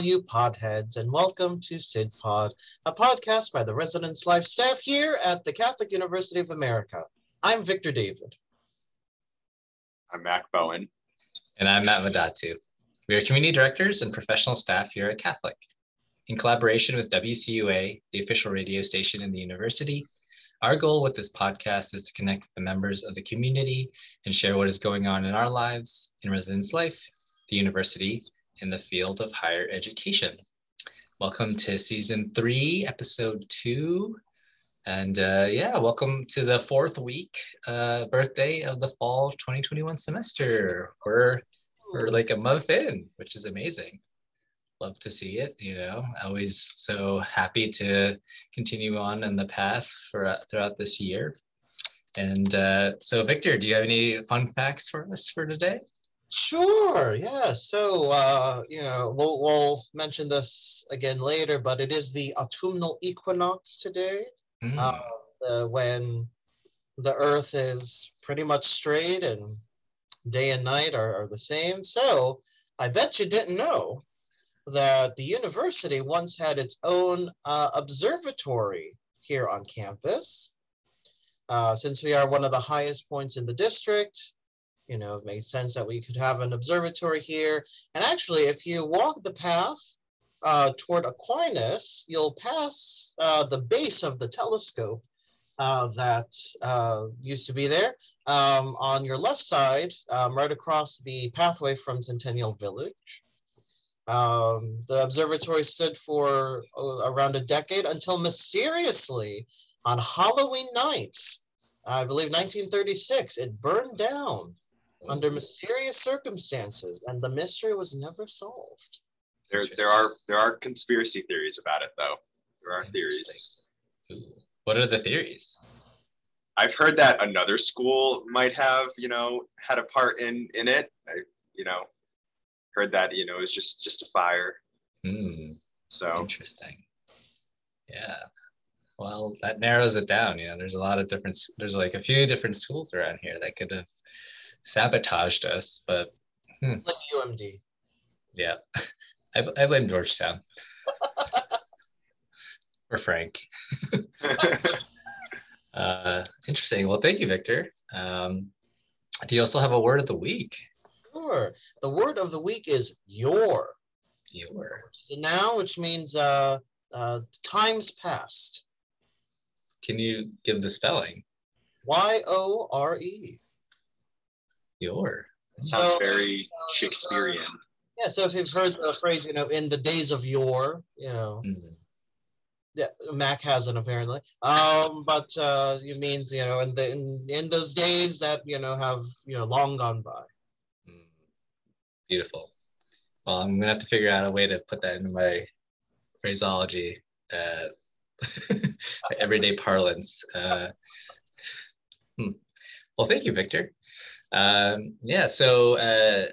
all you podheads, and welcome to Sid Pod, a podcast by the Residence Life staff here at the Catholic University of America. I'm Victor David. I'm Mac Bowen. And I'm Matt Madatu. We are community directors and professional staff here at Catholic. In collaboration with WCUA, the official radio station in the university, our goal with this podcast is to connect with the members of the community and share what is going on in our lives, in residence life, the university, in the field of higher education. Welcome to season three, episode two. And uh, yeah, welcome to the fourth week uh, birthday of the fall 2021 semester. We're, we're like a month in, which is amazing love to see it you know always so happy to continue on in the path for uh, throughout this year and uh, so victor do you have any fun facts for us for today Sure. Yeah. So, uh, you know, we'll, we'll mention this again later, but it is the autumnal equinox today, mm. uh, when the Earth is pretty much straight and day and night are, are the same. So, I bet you didn't know that the university once had its own uh, observatory here on campus. Uh, since we are one of the highest points in the district, you know, it made sense that we could have an observatory here. And actually, if you walk the path uh, toward Aquinas, you'll pass uh, the base of the telescope uh, that uh, used to be there um, on your left side, um, right across the pathway from Centennial Village. Um, the observatory stood for uh, around a decade until mysteriously on Halloween night, I believe 1936, it burned down under mysterious circumstances, and the mystery was never solved. There, there are there are conspiracy theories about it, though. There are theories. What are the theories? I've heard that another school might have, you know, had a part in in it. I, you know, heard that you know it was just just a fire. Hmm. So interesting. Yeah. Well, that narrows it down. You know, there's a lot of different. There's like a few different schools around here that could have sabotaged us, but hmm. like UMD. Yeah, I, I blame Georgetown. or Frank. uh, interesting. Well, thank you, Victor. Um, do you also have a word of the week? Sure. The word of the week is yore. Yore. A noun, which means uh, uh, times past. Can you give the spelling? Y O R E. Yore. It sounds so, very Shakespearean. Yeah, so if you've heard the phrase, you know, in the days of yore, you know, mm. yeah, Mac hasn't apparently. Um, but uh, it means, you know, in the in, in those days that you know have you know long gone by. Mm. Beautiful. Well, I'm gonna have to figure out a way to put that into my phraseology, uh, everyday parlance. Uh, hmm. Well, thank you, Victor. Um, yeah, so uh,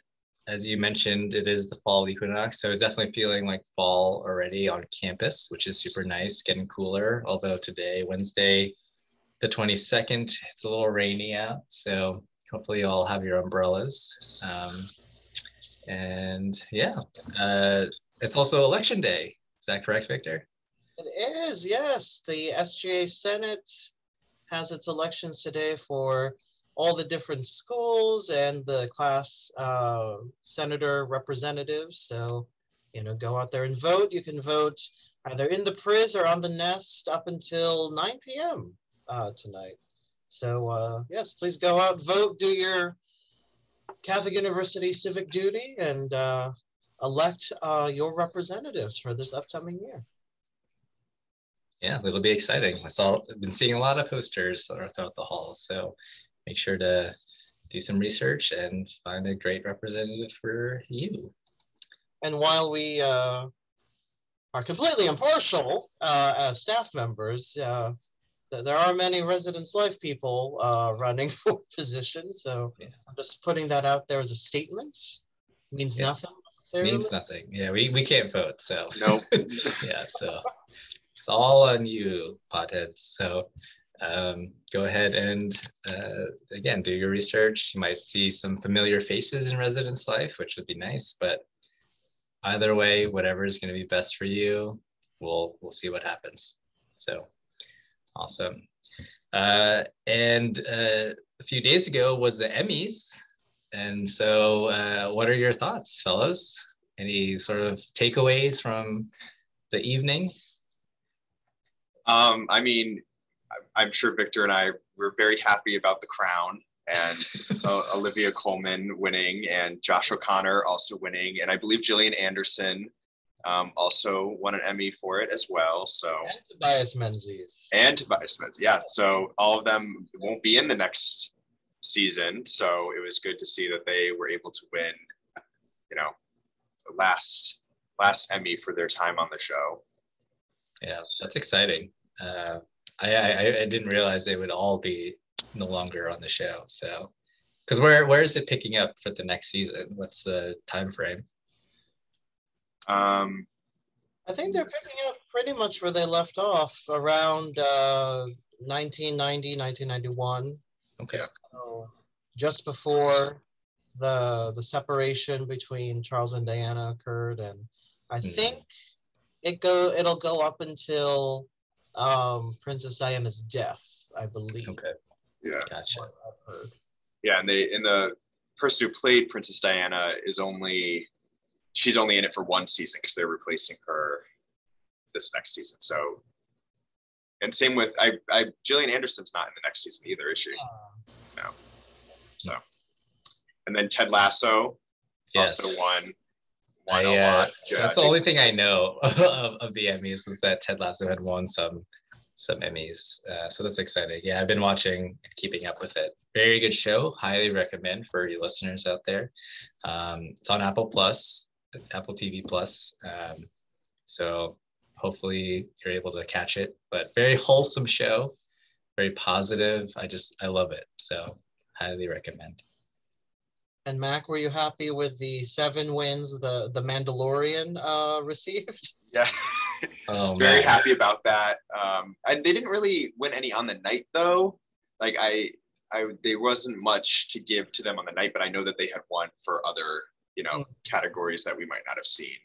as you mentioned, it is the fall equinox, so it's definitely feeling like fall already on campus, which is super nice, getting cooler. Although today, Wednesday, the 22nd, it's a little rainy out, so hopefully you all have your umbrellas. Um, and yeah, uh, it's also election day. Is that correct, Victor? It is, yes. The SGA Senate has its elections today for all the different schools and the class uh, senator representatives. So, you know, go out there and vote. You can vote either in the Pryz or on the Nest up until 9 p.m. Uh, tonight. So, uh, yes, please go out, vote, do your Catholic University civic duty, and uh, elect uh, your representatives for this upcoming year. Yeah, it'll be exciting. I saw, I've been seeing a lot of posters throughout the halls. So make sure to do some research and find a great representative for you. And while we uh, are completely impartial uh, as staff members, uh, there are many residence life people uh, running for positions. So yeah. I'm just putting that out there as a statement. Means yeah. nothing. Means nothing. Yeah, we, we can't vote. So nope. yeah, so it's all on you, podheads. So um, go ahead and uh, again do your research. You might see some familiar faces in residence life, which would be nice, but either way, whatever is going to be best for you, we'll we'll see what happens. So awesome. Uh, and uh, a few days ago was the Emmys, and so uh, what are your thoughts, fellows? Any sort of takeaways from the evening? Um, I mean, I'm sure Victor and I were very happy about the crown and uh, Olivia Colman winning and Josh O'Connor also winning. And I believe Gillian Anderson um, also won an Emmy for it as well. So and Tobias Menzies. And Tobias Menzies, yeah. So all of them won't be in the next season. So it was good to see that they were able to win, you know, last last Emmy for their time on the show. Yeah, that's exciting. Uh, I, I I didn't realize they would all be no longer on the show. So, because where where is it picking up for the next season? What's the time frame? Um, I think they're picking up pretty much where they left off around uh, 1990, 1991. Okay. So just before the the separation between Charles and Diana occurred, and I mm. think it go it'll go up until um, Princess Diana's death, I believe. Okay. Yeah. Gotcha. Yeah, and they and the person who played Princess Diana is only she's only in it for one season because they're replacing her this next season. So and same with I I Gillian Anderson's not in the next season either, is she? Yeah. No. So and then Ted Lasso yes. also won. I, uh, that's the only thing I know of, of the Emmys was that Ted Lasso had won some some Emmys. Uh, so that's exciting. Yeah, I've been watching and keeping up with it. Very good show. Highly recommend for you listeners out there. Um, it's on Apple Plus, Apple TV Plus. Um, so hopefully you're able to catch it. But very wholesome show, very positive. I just I love it. So highly recommend. And Mac, were you happy with the seven wins the the Mandalorian uh, received? Yeah. Oh, Very happy about that. Um, and they didn't really win any on the night though. Like I, I there wasn't much to give to them on the night, but I know that they had won for other you know mm. categories that we might not have seen.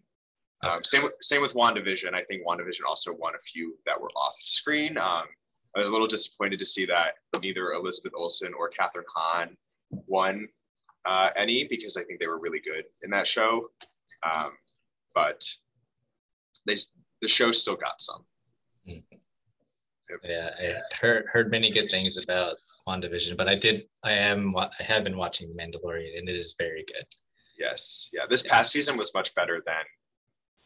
Um, same with same with WandaVision. I think WandaVision also won a few that were off screen. Um, I was a little disappointed to see that neither Elizabeth Olsen or Kathryn Hahn won uh, any because I think they were really good in that show. Um, but they the show still got some. Yeah, I heard heard many good things about WandaVision, but I did I am I have been watching Mandalorian and it is very good. Yes, yeah. This past season was much better than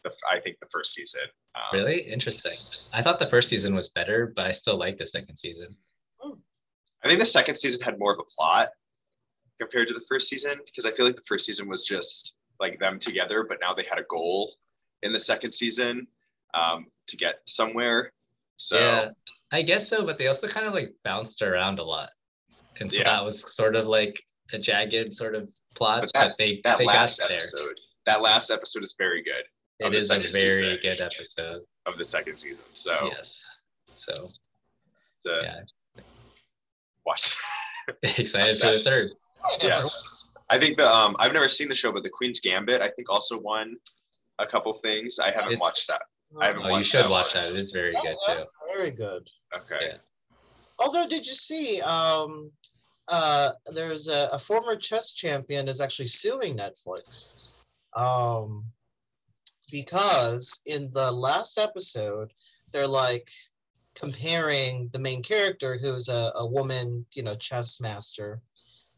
the I think the first season. Um, really interesting. I thought the first season was better, but I still like the second season. I think the second season had more of a plot compared to the first season because I feel like the first season was just like them together, but now they had a goal in the second season um, to get somewhere. So yeah, I guess so, but they also kind of like bounced around a lot, and so yeah. that was sort of like a jagged sort of plot. But, that, but they that they last episode, there. that last episode is very good. It is a very good episode of the second season. So yes, so, so yeah, watch. Excited watch for the third. Yes, I think the um I've never seen the show, but the Queen's Gambit I think also won a couple things. I haven't it's, watched that. I haven't oh, you should that watch that. It is very good too. Very good. Okay. Yeah. Although, did you see? Um, uh, there's a, a former chess champion is actually suing Netflix, um, because in the last episode, they're like comparing the main character, who's a, a woman, you know, chess master,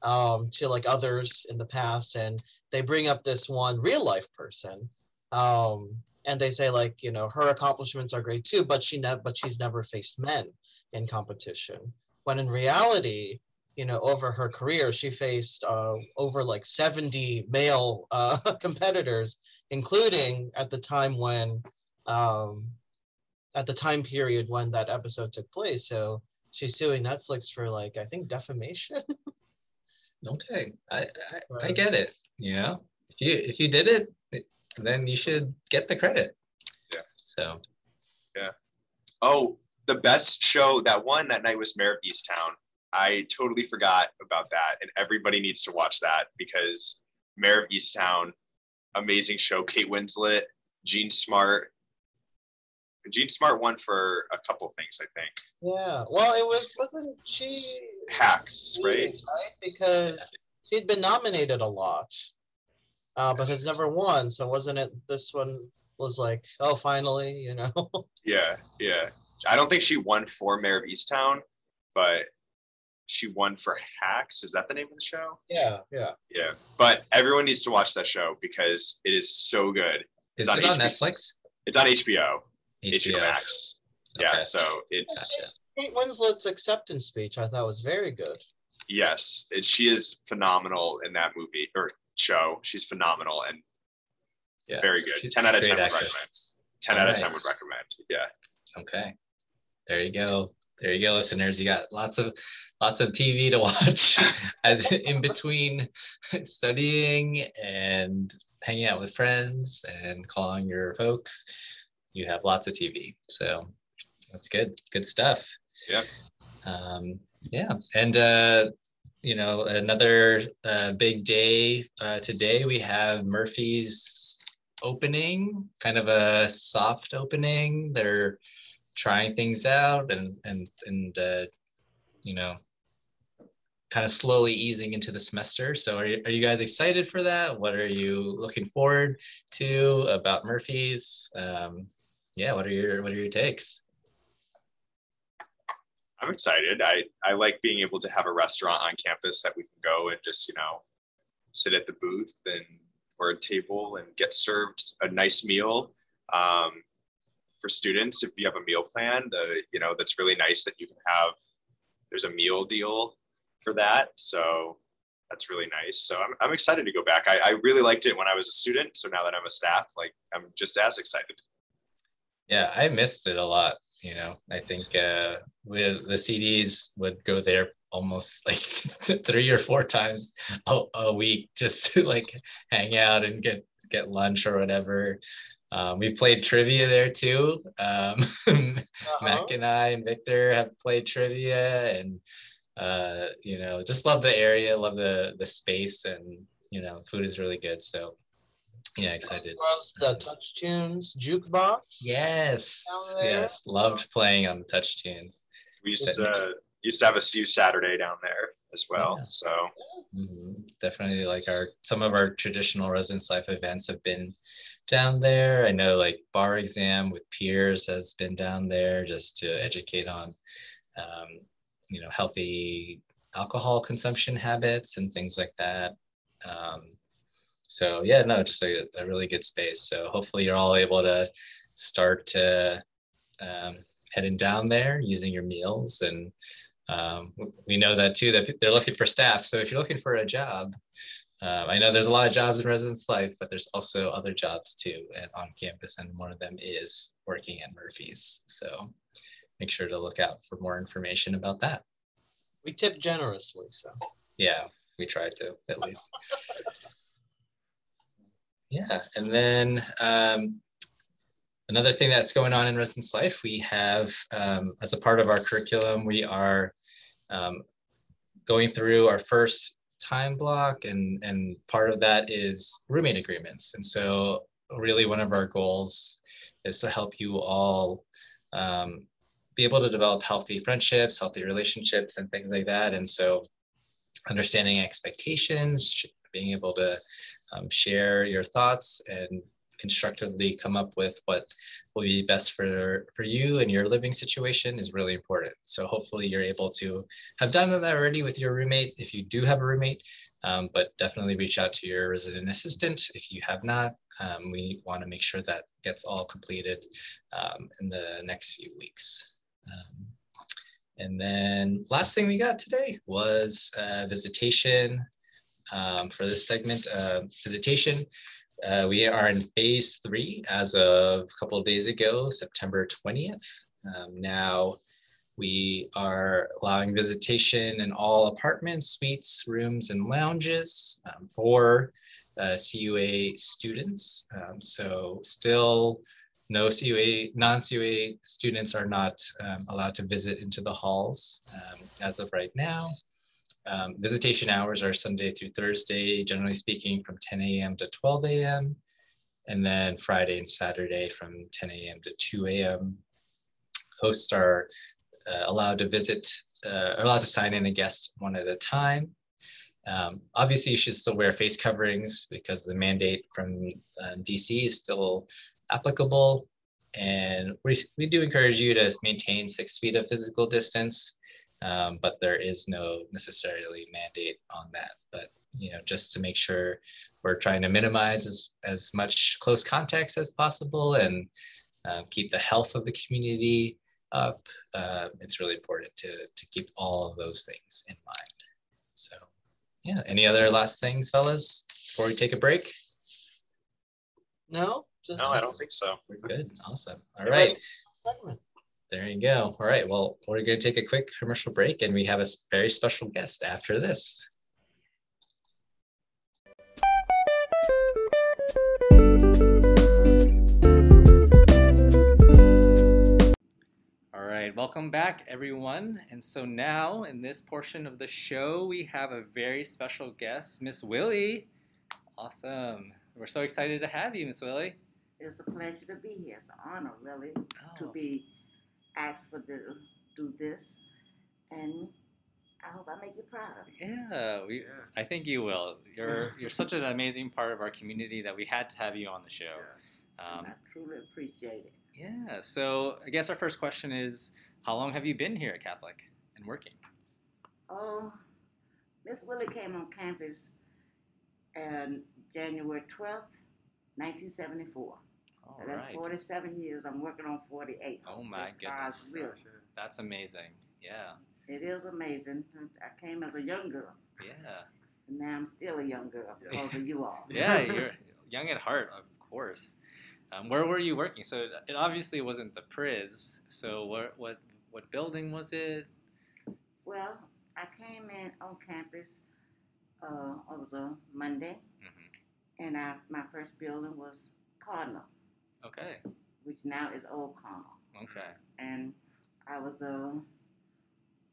um, to like others in the past, and they bring up this one real life person um, and they say like you know her accomplishments are great too but she never but she's never faced men in competition. When in reality you know over her career she faced uh, over like 70 male uh, competitors including at the time when um, at the time period when that episode took place. So she's suing netflix for like i think defamation okay I, I i get it you know if you if you did it then you should get the credit. Yeah. So. Yeah. Oh, the best show that won that night was Mare of Easttown. I totally forgot about that, and everybody needs to watch that because Mare of Easttown amazing show. Kate Winslet, Jean Smart. Jean Smart won for a couple things, I think. Yeah. Well, it was wasn't she Hacks, right? Right, because she'd been nominated a lot, uh, but has never won. So wasn't it this one was like, oh, finally, you know? yeah, yeah. I don't think she won for Mare of Easttown, but she won for Hacks. Is that the name of the show? Yeah, yeah, yeah. But everyone needs to watch that show because it is so good. Is it's it on, on Netflix? It's on HBO. HBO, HBO Max. Okay. Yeah, so it's gotcha. Kate Winslet's acceptance speech. I thought was very good. Yes, it, she is phenomenal in that movie or show. She's phenomenal and yeah, very good. She's ten out of ten would recommend. Ten All out right. of ten would recommend. Yeah. Okay. There you go. There you go, listeners. You got lots of lots of TV to watch as in between studying and hanging out with friends and calling your folks. You have lots of TV. So that's good. Good stuff. Yeah. Um, yeah. And uh, you know, another uh, big day uh, today. We have Murphy's opening, kind of a soft opening. They're trying things out and and and uh, you know kind of slowly easing into the semester. So are you, are you guys excited for that? What are you looking forward to about Murphy's? Um, yeah, what are your what are your takes? I'm excited. I, I like being able to have a restaurant on campus that we can go and just, you know, sit at the booth and or a table and get served a nice meal. Um, for students, if you have a meal plan, the, you know, that's really nice that you can have, there's a meal deal for that. So that's really nice. So I'm, I'm excited to go back. I, I really liked it when I was a student. So now that I'm a staff, like I'm just as excited. Yeah, I missed it a lot. You know, I think uh, with the CDs would go there almost like three or four times a, a, week just to like hang out and get get lunch or whatever. Um, we've played trivia there too. Um, uh-huh. Mac and I and Victor have played trivia, and uh, you know, just love the area, love the the space, and you know, food is really good. So yeah, excited. Loves the touch tunes jukebox. Yes, yes, loved playing on the touch tunes. We used to uh, used to have a CU Saturday down there as well. Yeah. So mm-hmm. definitely like our some of our traditional residence life events have been down there. I know like bar exam with peers has been down there just to educate on um, you know healthy alcohol consumption habits and things like that. Um, so yeah, no, just a, a, really good space. So hopefully you're all able to start to um, heading down there using your meals. And um, we know that too that they're looking for staff. So if you're looking for a job um, i know there's a lot of jobs in residence life but there's also other jobs too at, on campus and one of them is working at murphy's. So make sure to look out for more information about that. We tip generously so. Yeah we try to at least yeah, and then um, another thing that's going on in residence life, we have um, as a part of our curriculum, we are um, going through our first time block, and and part of that is roommate agreements. And so, really, one of our goals is to help you all um, be able to develop healthy friendships, healthy relationships, and things like that. And so, understanding expectations, being able to um, share your thoughts and constructively come up with what will be best for for you and your living situation is really important. So hopefully you're able to have done that already with your roommate if you do have a roommate um, but definitely reach out to your resident assistant if you have not. Um, we want to make sure that gets all completed um, in the next few weeks. Um, and then last thing we got today was visitation um, for this segment uh, visitation. Uh, we are in phase three as of a couple of days ago, September 20th. Um, now we are allowing visitation in all apartments, suites, rooms, and lounges um, for uh, CUA students. Um, so still no CUA, non-CUA students are not um, allowed to visit into the halls um, as of right now. Um, visitation hours are Sunday through Thursday, generally speaking, from 10 a.m. to 12 a.m., and then Friday and Saturday from 10 a.m. to 2 a.m. Hosts are uh, allowed to visit, uh, allowed to sign in a guest one at a time. Um, obviously, you should still wear face coverings because the mandate from uh, DC is still applicable. And we, we do encourage you to maintain six feet of physical distance, um, but there is no necessarily mandate on that. But you know, just to make sure we're trying to minimize as, as much close contacts as possible and um, keep the health of the community up. Uh, it's really important to, to keep all of those things in mind. So yeah, any other last things, fellas, before we take a break? No, just... no, I don't think so. We're good. Awesome. All right. There you go. All right. Well, we're going to take a quick commercial break, and we have a very special guest after this. All right, welcome back, everyone. And so now, in this portion of the show, we have a very special guest, Miss Willie. Awesome. We're so excited to have you, Miss Willie. It's a pleasure to be here. It's an honor, really, oh. to be asked for the do this, and I hope I make you proud. Yeah, we. Yeah. I think you will. You're you're such an amazing part of our community that we had to have you on the show. Yeah. Um, I truly appreciate it. Yeah. So I guess our first question is, how long have you been here at Catholic and working? Oh, Miss Willie came on campus on January twelfth, nineteen seventy four. So that's right. 47 years. I'm working on 48. Oh my goodness. That's amazing. Yeah. It is amazing. I came as a young girl. Yeah. And now I'm still a young girl because of you all. yeah, you're young at heart, of course. Um, where were you working? So it obviously wasn't the Pryz. So what what what building was it? Well, I came in on campus. Uh, it was a Monday, mm-hmm. and I, my first building was Cardinal. Okay. Which now is Old Cardinal. Okay. And I was a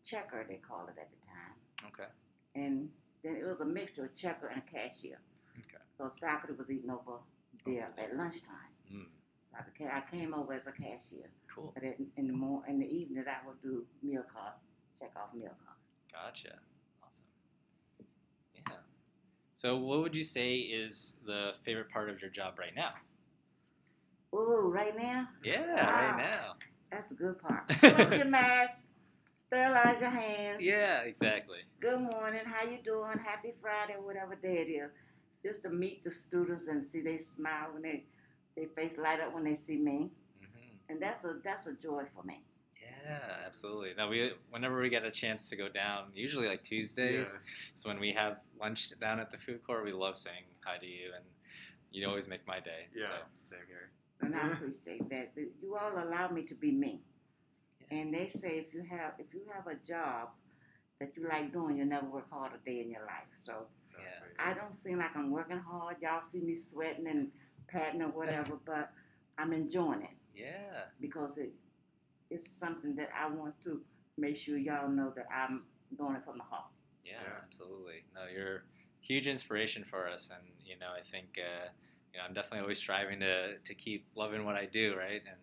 checker, they called it at the time. Okay. And then it was a mixture of checker and cashier. Okay. So faculty was eating over there okay. at lunchtime. Mm. So I, came over as a cashier. Cool. But in, in the more in the evenings, I would do meal card, check off meal cards. Gotcha. Awesome. Yeah. So, what would you say is the favorite part of your job right now? Oh, right now? Yeah, wow. right now. That's the good part. Put your mask, sterilize your hands. Yeah, exactly. Good morning. How you doing? Happy Friday, whatever day it is. Just to meet the students and see they smile when they their face light up when they see me, mm-hmm. and that's a that's a joy for me. Yeah, absolutely. Now we whenever we get a chance to go down, usually like Tuesdays, yeah. so when we have lunch down at the food court, we love saying hi to you, and you always make my day. Yeah, so. same here. And I appreciate that. You all allow me to be me. And they say if you have if you have a job that you like doing, you'll never work hard a day in your life. So yeah. I don't seem like I'm working hard. Y'all see me sweating and patting or whatever, but I'm enjoying it. Yeah. Because it it's something that I want to make sure y'all know that I'm doing it from the heart. Yeah, yeah. absolutely. No, you're huge inspiration for us, and you know I think uh, you know I'm definitely always striving to to keep loving what I do, right? And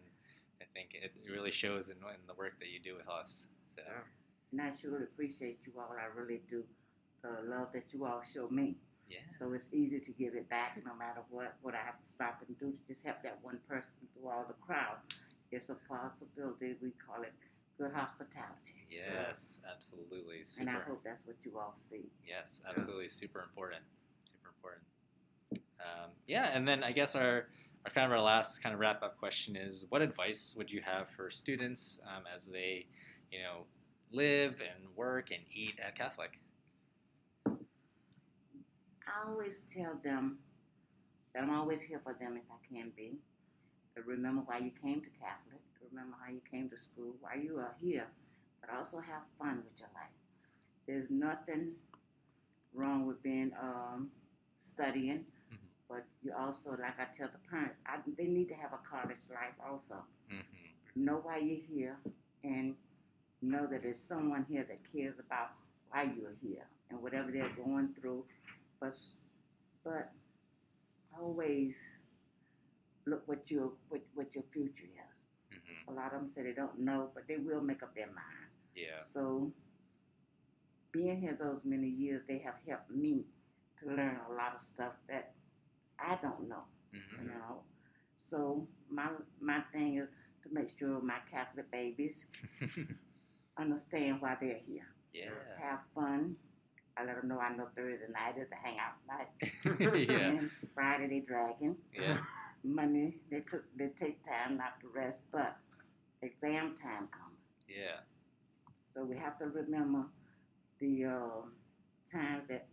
I think it really shows in, in the work that you do with us. So. And I sure appreciate you all. I really do. The love that you all show me. Yeah. So it's easy to give it back no matter what, what I have to stop and do to just help that one person through all the crowd. It's a possibility. We call it good hospitality. Yes, absolutely. Super. And I hope that's what you all see. Yes, absolutely. Yes. Super important. Super important. Um, yeah, and then I guess our our kind of our last kind of wrap up question is what advice would you have for students um, as they you know live and work and eat at catholic? I always tell them that i'm always here for them if i can be. But remember why you came to catholic. Remember how you came to school why you are here. But also have fun with your life. There's nothing wrong with being um, studying but you also, like I tell the parents, I, they need to have a college life also. Mm-hmm. Know why you're here and know that there's someone here that cares about why you're here and whatever they're going through. But but always look what your what, what your future is. Mm-hmm. A lot of them say they don't know, but they will make up their mind. Yeah. So being here those many years, they have helped me to learn a lot of stuff that I don't know. Mm-hmm. You know. So my my thing is to make sure my Catholic babies understand why they're here. Yeah. Have fun. I let them know I know Thursday night is the hangout night. yeah. And Friday they dragging. Yeah. Monday they took they take time not to rest, but exam time comes. Yeah. So we have to remember the uh, times that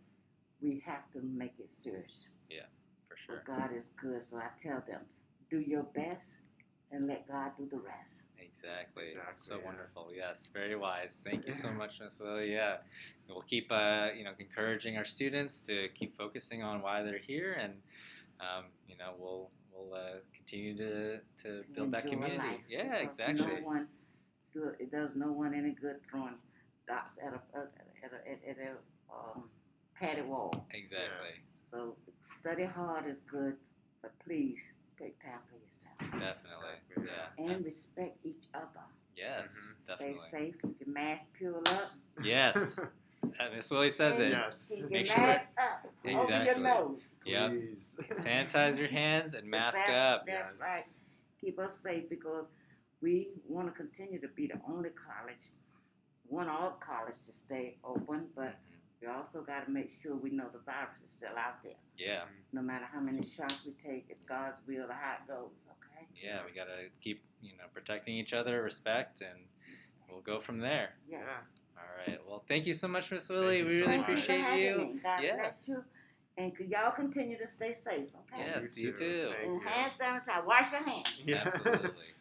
we have to make it serious. Yeah, for sure. But God is good, so I tell them, do your best and let God do the rest. Exactly. exactly so yeah. wonderful. Yes, very wise. Thank you so much, Miss Willie. Yeah, we'll keep uh, you know encouraging our students to keep focusing on why they're here, and um, you know we'll we'll uh, continue to to build Enjoy that community. Life, yeah, exactly. No one do, it does no one any good throwing dots at a at a, at a, at a um, padded wall. Exactly. So study hard is good, but please take time for yourself. Definitely. Yeah. And respect each other. Yes, mm-hmm. definitely. Stay safe. Keep your mask peeled up. Yes. Miss Willie says it. Yes. Keep Make your sure. mask up. Exactly. Over your nose. Yep. Sanitize your hands and mask that's, up. That's yes. right. Keep us safe because we want to continue to be the only college, want all college to stay open, but mm-hmm. We also got to make sure we know the virus is still out there. Yeah. No matter how many shots we take, it's God's will to how it goes. Okay. Yeah, we got to keep you know protecting each other, respect, and we'll go from there. Yeah. All right. Well, thank you so much, Miss Willie. We really appreciate you. God yeah. bless you. And could y'all continue to stay safe, okay? Yes, you too. You too. And hand sanitizer. Wash your hands. Yeah. Absolutely.